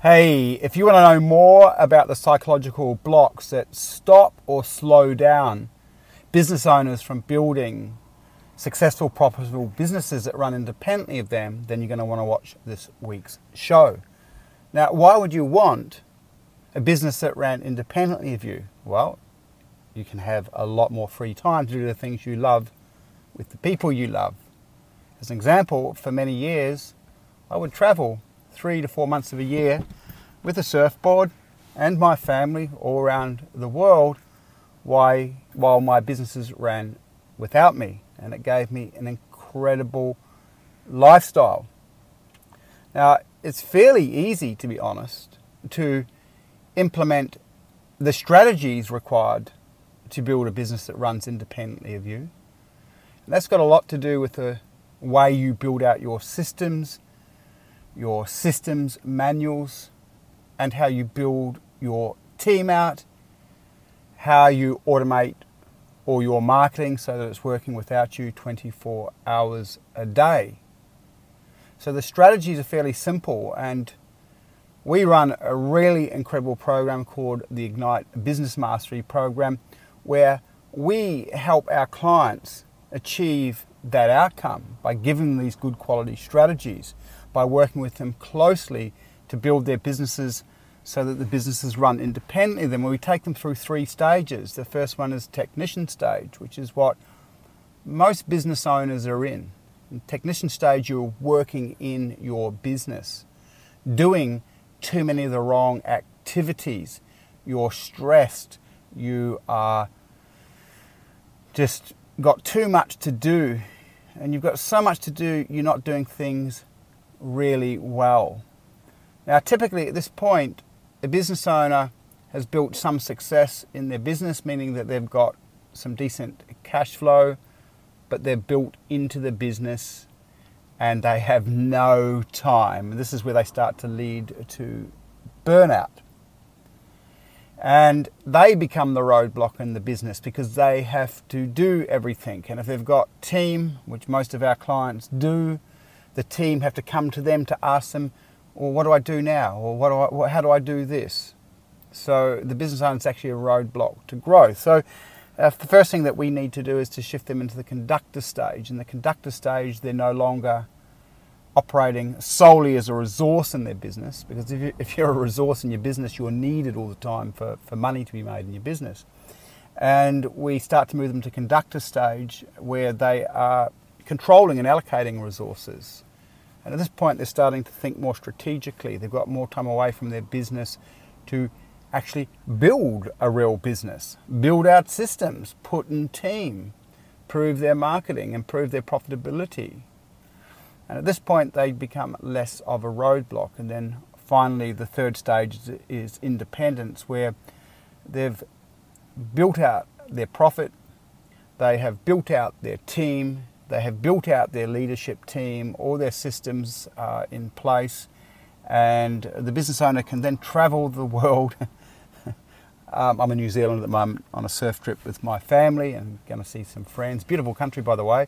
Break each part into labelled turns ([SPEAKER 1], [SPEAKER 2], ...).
[SPEAKER 1] Hey, if you want to know more about the psychological blocks that stop or slow down business owners from building successful, profitable businesses that run independently of them, then you're going to want to watch this week's show. Now, why would you want a business that ran independently of you? Well, you can have a lot more free time to do the things you love with the people you love. As an example, for many years, I would travel three to four months of a year with a surfboard and my family all around the world while, my businesses ran without me. And it gave me an incredible lifestyle. Now, it's fairly easy, to be honest, to implement the strategies required to build a business that runs independently of you. And that's got a lot to do with the way you build out your systems your systems manuals and how you build your team out, how you automate all your marketing so that it's working without you 24 hours a day. So the strategies are fairly simple and we run a really incredible program called the Ignite Business Mastery program where we help our clients achieve that outcome by giving them these good quality strategies by working with them closely to build their businesses so that the businesses run independently then we take them through three stages. The first one is technician stage which is what most business owners are in. In technician stage you're working in your business doing too many of the wrong activities. You're stressed. You are just got too much to do and you've got so much to do you're not doing things really well. Now, typically at this point, a business owner has built some success in their business, meaning that they've got some decent cash flow, but they're built into the business and they have no time. This is where they start to lead to burnout. And they become the roadblock in the business because they have to do everything. And if they've got team, which most of our clients do, the team have to come to them to ask them, well, what do I do now? Or what do I, how do I do this? So the business owner is actually a roadblock to growth. So uh, the first thing that we need to do is to shift them into the conductor stage. In the conductor stage, they're no longer operating solely as a resource in their business because if, you, if you're a resource in your business, you're needed all the time for, for money to be made in your business. And we start to move them to conductor stage where they are controlling and allocating resources. And at this point, they're starting to think more strategically. They've got more time away from their business to actually build a real business, build out systems, put in team, prove their marketing, improve their profitability. And at this point, they become less of a roadblock. And then finally, the third stage is independence, where they've built out their profit, they have built out their team, they have built out their leadership team, all their systems are in place, and the business owner can then travel the world. um, I'm in New Zealand at the moment on a surf trip with my family and going to see some friends. Beautiful country, by the way.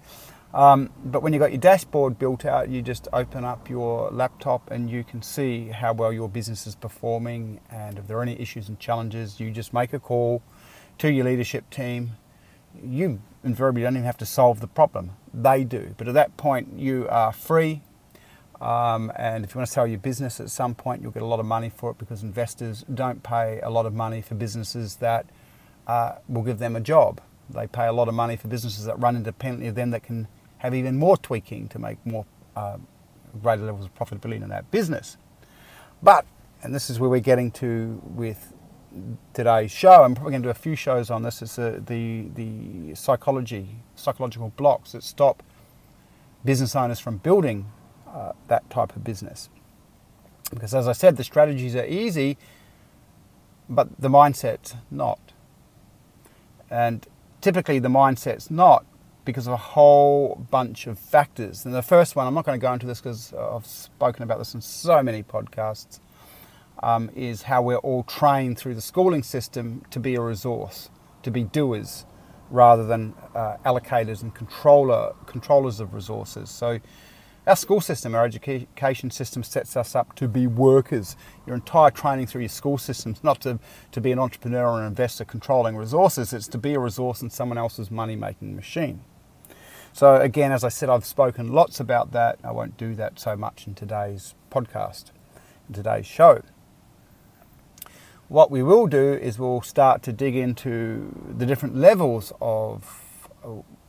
[SPEAKER 1] Um, but when you've got your dashboard built out, you just open up your laptop and you can see how well your business is performing. And if there are any issues and challenges, you just make a call to your leadership team. You invariably don't even have to solve the problem they do. But at that point, you are free. Um, and if you want to sell your business at some point, you'll get a lot of money for it because investors don't pay a lot of money for businesses that uh, will give them a job. They pay a lot of money for businesses that run independently of them that can have even more tweaking to make more uh, greater levels of profitability in that business. But, and this is where we're getting to with today's show. I'm probably going to do a few shows on this. It's uh, the the psychology, psychological blocks that stop business owners from building uh, that type of business. Because as I said, the strategies are easy, but the mindset's not. And typically, the mindset's not because of a whole bunch of factors. And the first one, I'm not going to go into this because I've spoken about this in so many podcasts um, is how we're all trained through the schooling system to be a resource, to be doers, rather than uh, allocators and controller controllers of resources. So, Our school system, our education system sets us up to be workers. Your entire training through your school system is not to, to be an entrepreneur or an investor controlling resources, it's to be a resource in someone else's money making machine. So, again, as I said, I've spoken lots about that. I won't do that so much in today's podcast, in today's show. What we will do is we'll start to dig into the different levels of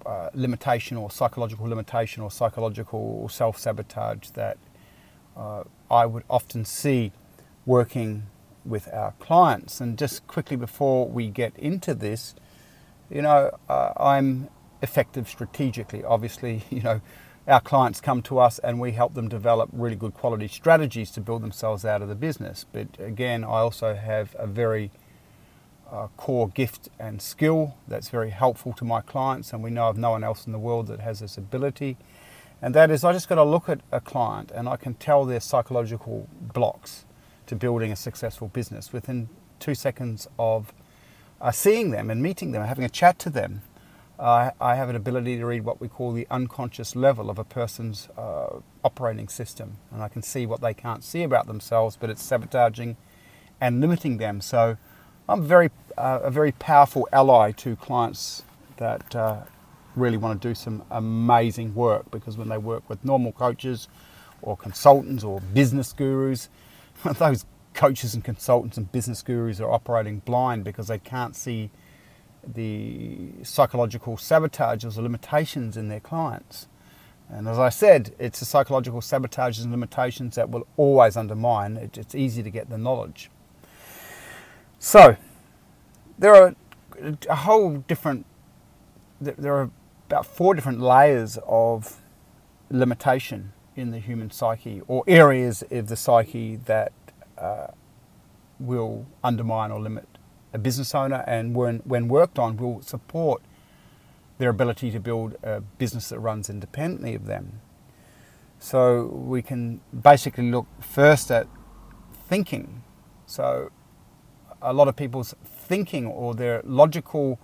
[SPEAKER 1] uh, limitation or psychological limitation or psychological self sabotage that uh, I would often see working with our clients. And just quickly before we get into this, you know, uh, I'm effective strategically. Obviously, you know, our clients come to us and we help them develop really good quality strategies to build themselves out of the business. But again, I also have a very uh, core gift and skill that's very helpful to my clients, and we know of no one else in the world that has this ability. And that is, I just got to look at a client and I can tell their psychological blocks to building a successful business within two seconds of uh, seeing them and meeting them, and having a chat to them. I have an ability to read what we call the unconscious level of a person's uh, operating system, and I can see what they can't see about themselves, but it's sabotaging and limiting them. So I'm very uh, a very powerful ally to clients that uh, really want to do some amazing work because when they work with normal coaches or consultants or business gurus, those coaches and consultants and business gurus are operating blind because they can't see the psychological sabotages or limitations in their clients. And as I said, it's the psychological sabotages and limitations that will always undermine. It's easy to get the knowledge. So, there are a whole different, there are about four different layers of limitation in the human psyche or areas of the psyche that uh, will undermine or limit a business owner and when, when worked on will support their ability to build a business that runs independently of them. So we can basically look first at thinking. So a lot of people's thinking or their logical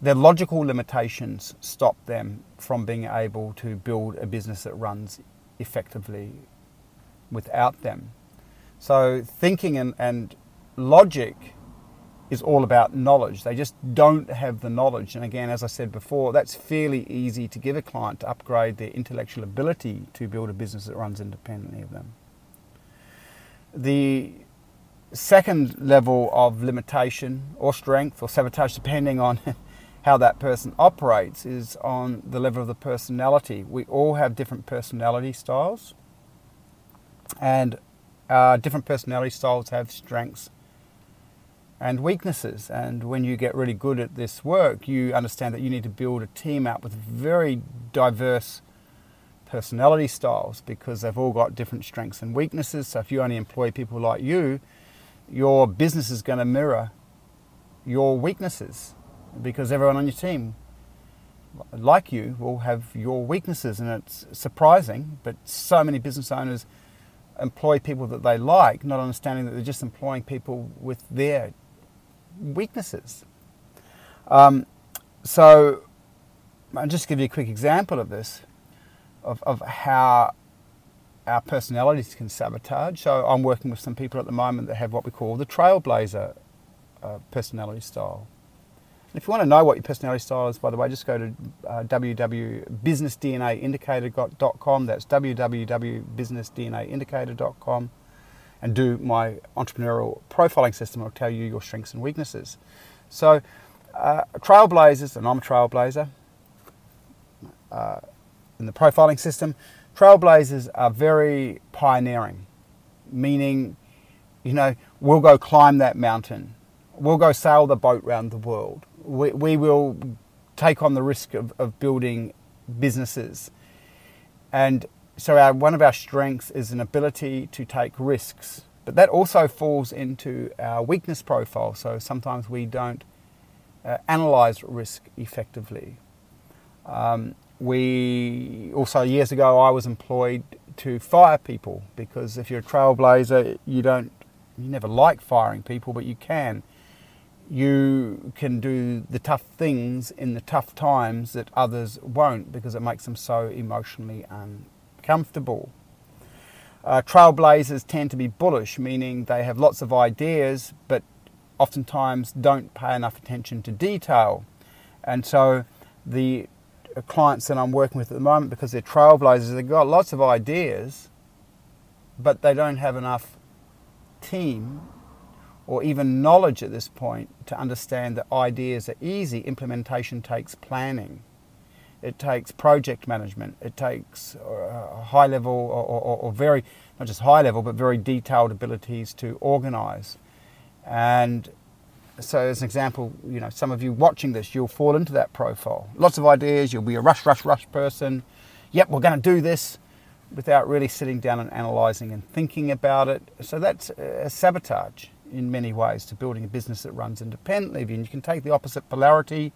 [SPEAKER 1] their logical limitations stop them from being able to build a business that runs effectively without them. So thinking and, and logic is all about knowledge. They just don't have the knowledge. And again, as I said before, that's fairly easy to give a client to upgrade their intellectual ability to build a business that runs independently of them. The second level of limitation or strength or sabotage, depending on how that person operates, is on the level of the personality. We all have different personality styles, and uh, different personality styles have strengths and weaknesses. And when you get really good at this work, you understand that you need to build a team out with very diverse personality styles because they've all got different strengths and weaknesses. So if you only employ people like you, your business is going to mirror your weaknesses because everyone on your team like you will have your weaknesses and it's surprising but so many business owners employ people that they like not understanding that they're just employing people with their weaknesses um, so i'll just give you a quick example of this of, of how our personalities can sabotage. So I'm working with some people at the moment that have what we call the trailblazer uh, personality style. And if you want to know what your personality style is, by the way, just go to uh, www.businessdnaindicator.com. That's www.businessdnaindicator.com and do my entrepreneurial profiling system. It'll tell you your strengths and weaknesses. So, uh, trailblazers, and I'm a trailblazer uh, in the profiling system trailblazers are very pioneering, meaning, you know, we'll go climb that mountain, we'll go sail the boat around the world, we, we will take on the risk of, of building businesses. And so, our, one of our strengths is an ability to take risks, but that also falls into our weakness profile. So, sometimes we don't uh, analyze risk effectively. Um, we also years ago I was employed to fire people because if you're a trailblazer, you don't you never like firing people, but you can. You can do the tough things in the tough times that others won't because it makes them so emotionally comfortable. Uh, trailblazers tend to be bullish, meaning they have lots of ideas, but oftentimes don't pay enough attention to detail. And so the clients that I'm working with at the moment, because they're trailblazers, they've got lots of ideas, but they don't have enough team or even knowledge at this point to understand that ideas are easy. Implementation takes planning. It takes project management. It takes uh, high level or, or, or, very, not just high level, but very detailed abilities to organize. And so, as an example, you know, some of you watching this, you'll fall into that profile. Lots of ideas. You'll be a rush, rush, rush person. Yep, we're going to do this without really sitting down and analyzing and thinking about it. So that's a sabotage in many ways to building a business that runs independently of you. And you can take the opposite polarity,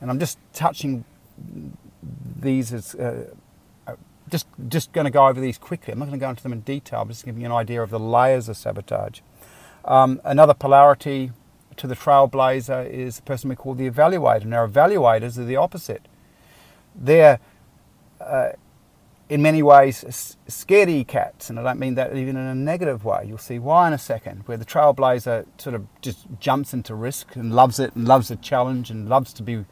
[SPEAKER 1] and I'm just touching these as uh, uh just just going to go over these quickly. I'm not going to go into them in detail. I'm just giving you an idea of the layers of sabotage. Um, another polarity to the trailblazer is the person we call the evaluator. Now, evaluators are the opposite. They're uh, in many ways scaredy cats, and I don't mean that even in a negative way. You'll see why in a second, where the trailblazer sort of just jumps into risk and loves it and loves the challenge and loves to be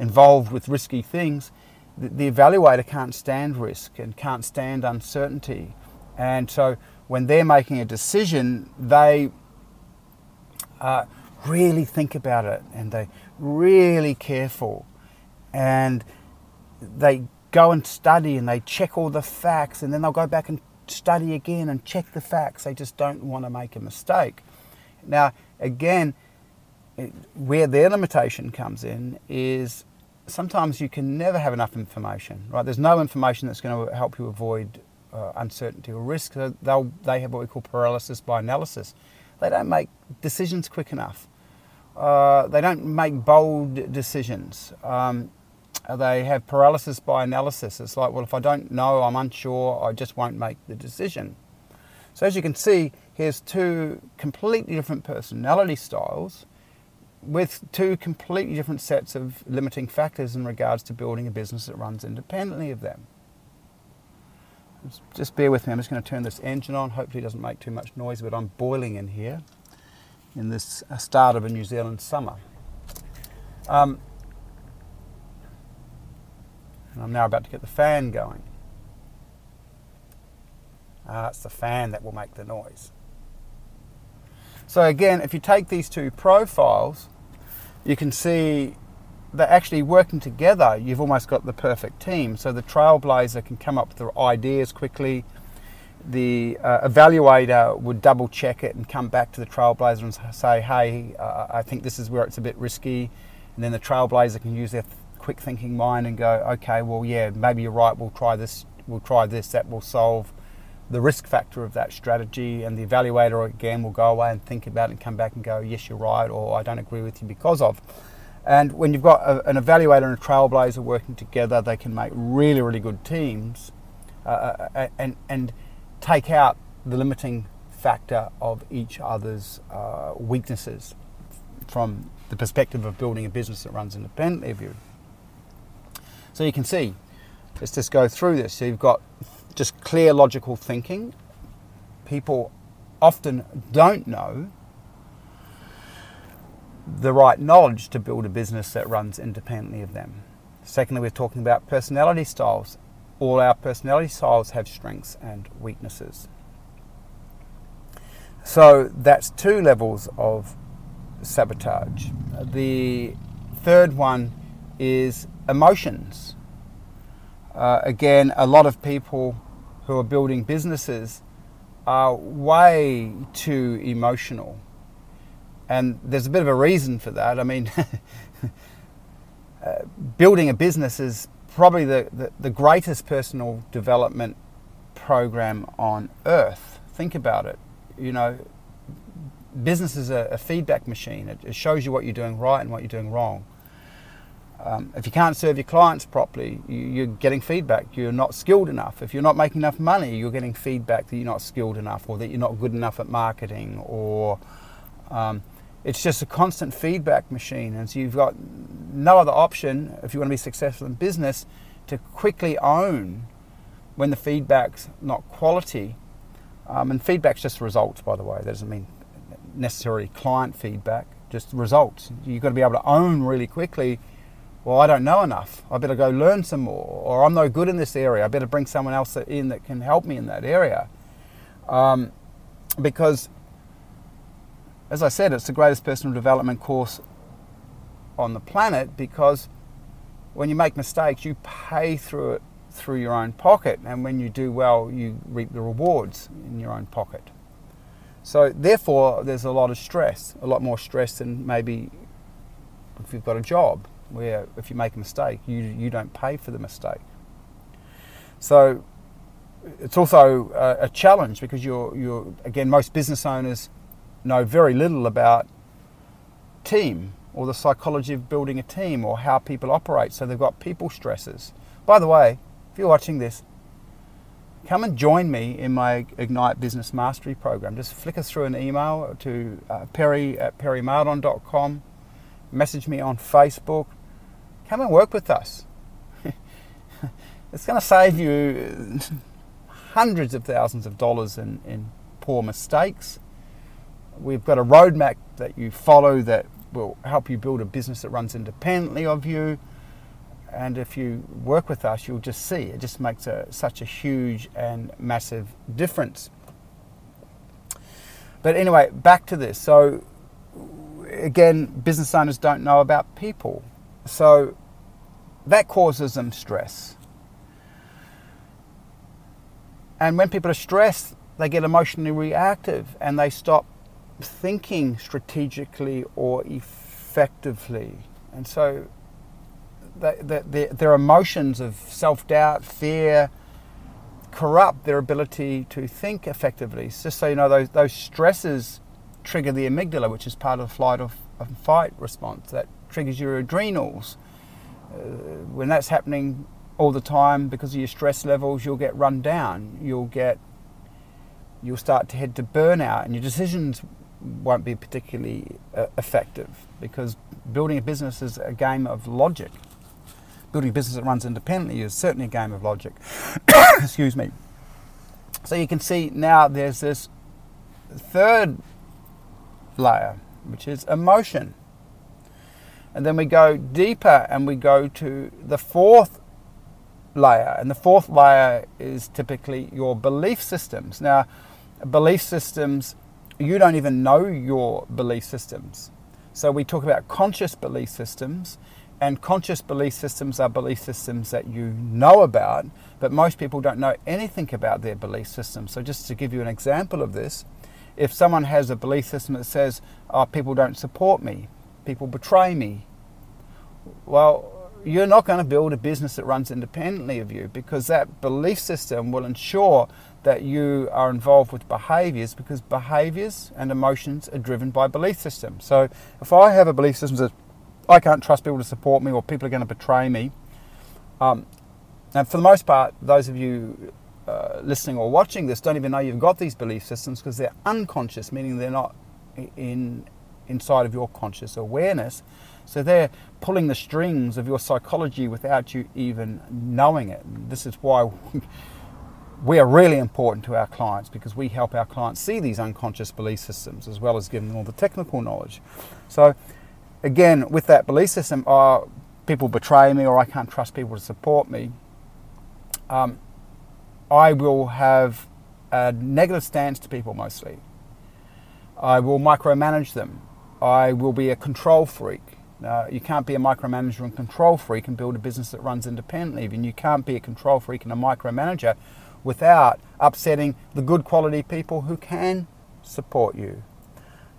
[SPEAKER 1] involved with risky things. The, the evaluator can't stand risk and can't stand uncertainty. And so when they're making a decision, they uh, really think about it and they really careful and they go and study and they check all the facts and then they'll go back and study again and check the facts. They just don't want to make a mistake. Now, again, where their limitation comes in is sometimes you can never have enough information, right? There's no information that's going to help you avoid uh, uncertainty or risk. They'll, they have what we call paralysis by analysis. They don't make decisions quick enough. Uh, they don't make bold decisions. Um, they have paralysis by analysis. It's like, well, if I don't know, I'm unsure, I just won't make the decision. So, as you can see, here's two completely different personality styles with two completely different sets of limiting factors in regards to building a business that runs independently of them. Just bear with me, I'm just going to turn this engine on. Hopefully, it doesn't make too much noise, but I'm boiling in here in this start of a New Zealand summer. Um, and I'm now about to get the fan going. Ah, it's the fan that will make the noise. So again, if you take these two profiles, you can see they're actually working together. You've almost got the perfect team. So the trailblazer can come up with ideas quickly. The uh, evaluator would double check it and come back to the trailblazer and say, hey, uh, I think this is where it's a bit risky. And then the trailblazer can use their quick thinking mind and go, okay, well, yeah, maybe you're right. We'll try this. We'll try this. That will solve the risk factor of that strategy. And the evaluator again will go away and think about it and come back and go, yes, you're right, or I don't agree with you because of. And when you've got a, an evaluator and a trailblazer working together, they can make really, really good teams uh, uh, uh and, and take out the limiting factor of each other's uh, weaknesses from the perspective of building a business that runs independently of you. So you can see, let's just go through this. So you've got just clear logical thinking. People often don't know the right knowledge to build a business that runs independently of them. Secondly, we're talking about personality styles. All our personality styles have strengths and weaknesses. So that's two levels of sabotage. The third one is emotions. Uh, again, a lot of people who are building businesses are way too emotional. And there's a bit of a reason for that. I mean, uh, building a business is probably the, the, the, greatest personal development program on earth. Think about it. You know, business is a, a feedback machine, it, it shows you what you're doing right and what you're doing wrong. Um, if you can't serve your clients properly, you, are getting feedback. You're not skilled enough. If you're not making enough money, you're getting feedback that you're not skilled enough or that you're not good enough at marketing or um, it's just a constant feedback machine. And so you've got no other option if you want to be successful in business to quickly own when the feedback's not quality, um, and feedback's just results, by the way. That doesn't mean necessarily client feedback, just results. You've got to be able to own really quickly. Well, I don't know enough. I better go learn some more. Or I'm no good in this area. I better bring someone else in that can help me in that area. Um, because, as I said, it's the greatest personal development course on the planet because when you make mistakes, you pay through it through your own pocket, and when you do well, you reap the rewards in your own pocket. So, therefore, there's a lot of stress, a lot more stress than maybe if you've got a job, where if you make a mistake, you, you don't pay for the mistake. So, it's also a, a challenge because you're, you're, again, most business owners know very little about team or the psychology of building a team or how people operate. So they've got people stresses. By the way, if you're watching this, come and join me in my Ignite Business Mastery program. Just flicker through an email to uh, perry at perrymardon.com, message me on Facebook. Come and work with us. it's going to save you hundreds of thousands of dollars in, in poor mistakes. We've got a roadmap that you follow that will help you build a business that runs independently of you. And if you work with us, you'll just see it just makes a, such a huge and massive difference. But anyway, back to this. So, again, business owners don't know about people. So, that causes them stress. And when people are stressed, they get emotionally reactive and they stop thinking strategically or effectively. And so the, the, their emotions of self doubt, fear, corrupt their ability to think effectively. Just so you know, those, those stresses trigger the amygdala, which is part of the flight or fight response. That triggers your adrenals. Uh, when that's happening all the time because of your stress levels, you'll get run down. You'll get you'll start to head to burnout, and your decisions won't be particularly uh, effective because building a business is a game of logic. Building a business that runs independently is certainly a game of logic. Excuse me. So you can see now there's this third layer, which is emotion. And then we go deeper and we go to the fourth layer. And the fourth layer is typically your belief systems. Now, belief systems you don't even know your belief systems. So we talk about conscious belief systems, and conscious belief systems are belief systems that you know about, but most people don't know anything about their belief system. So just to give you an example of this, if someone has a belief system that says, oh, people don't support me, people betray me, well, you're not going to build a business that runs independently of you because that belief system will ensure that you are involved with behaviors because behaviors and emotions are driven by belief systems. So if I have a belief system that I can't trust people to support me or people are going to betray me, um, and for the most part, those of you uh, listening or watching this don't even know you've got these belief systems because they're unconscious, meaning they're not in inside of your conscious awareness. So they're pulling the strings of your psychology without you even knowing it. And this is why we are really important to our clients because we help our clients see these unconscious belief systems as well as giving them all the technical knowledge. So, again, with that belief system, oh, people betray me or I can't trust people to support me, um, I will have a negative stance to people mostly. I will micromanage them. I will be a control freak. Uh, you can't be a micromanager and control freak and build a business that runs independently. And you can't be a control freak and a micromanager without upsetting the good quality people who can support you.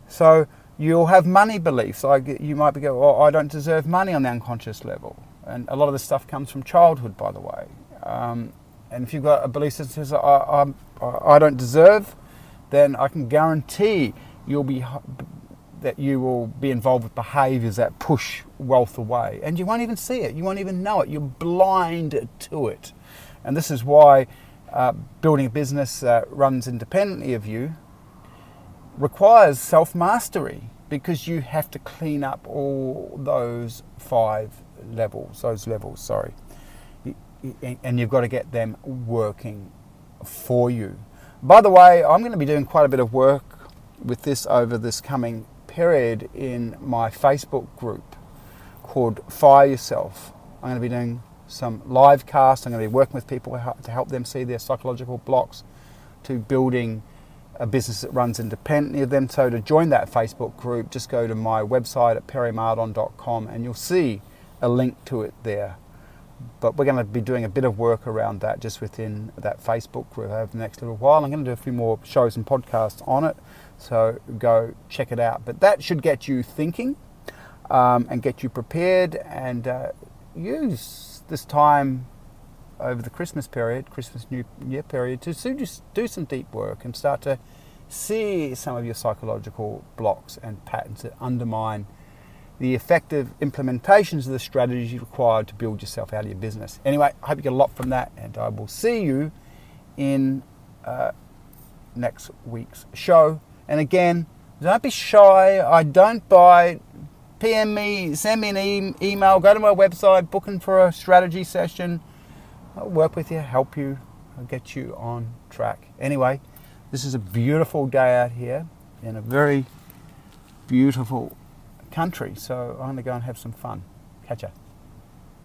[SPEAKER 1] So you'll have money beliefs. Like you might be going, oh, I don't deserve money on the unconscious level. And a lot of this stuff comes from childhood, by the way. Um, and if you've got a belief that says, I, I, I don't deserve, then I can guarantee you'll be that you will be involved with behaviors that push wealth away. And you won't even see it, you won't even know it. You're blind to it. And this is why uh, building a business that runs independently of you requires self mastery because you have to clean up all those five levels, those levels, sorry. and you've got to get them working for you. By the way, I'm going to be doing quite a bit of work with this over this coming period in my Facebook group called Fire Yourself. I'm going to be doing some live casts. I'm going to be working with people to help them see their psychological blocks to building a business that runs independently of them. So to join that Facebook group, just go to my website at perrymardon.com and you'll see a link to it there. But we're going to be doing a bit of work around that just within that Facebook group over the next little while. I'm going to do a few more shows and podcasts on it. So go check it out. But that should get you thinking um, and get you prepared and uh, use this time over the Christmas period, Christmas New Year period, to do some deep work and start to see some of your psychological blocks and patterns that undermine the effective implementations of the strategies required to build yourself out of your business. Anyway, I hope you get a lot from that, and I will see you in uh, next week's show. And again, don't be shy. I don't buy. PM me, send me an e- email, go to my website, booking for a strategy session. I'll work with you, help you, I'll get you on track. Anyway, this is a beautiful day out here in a very beautiful country. So I'm going to go and have some fun. Catch ya.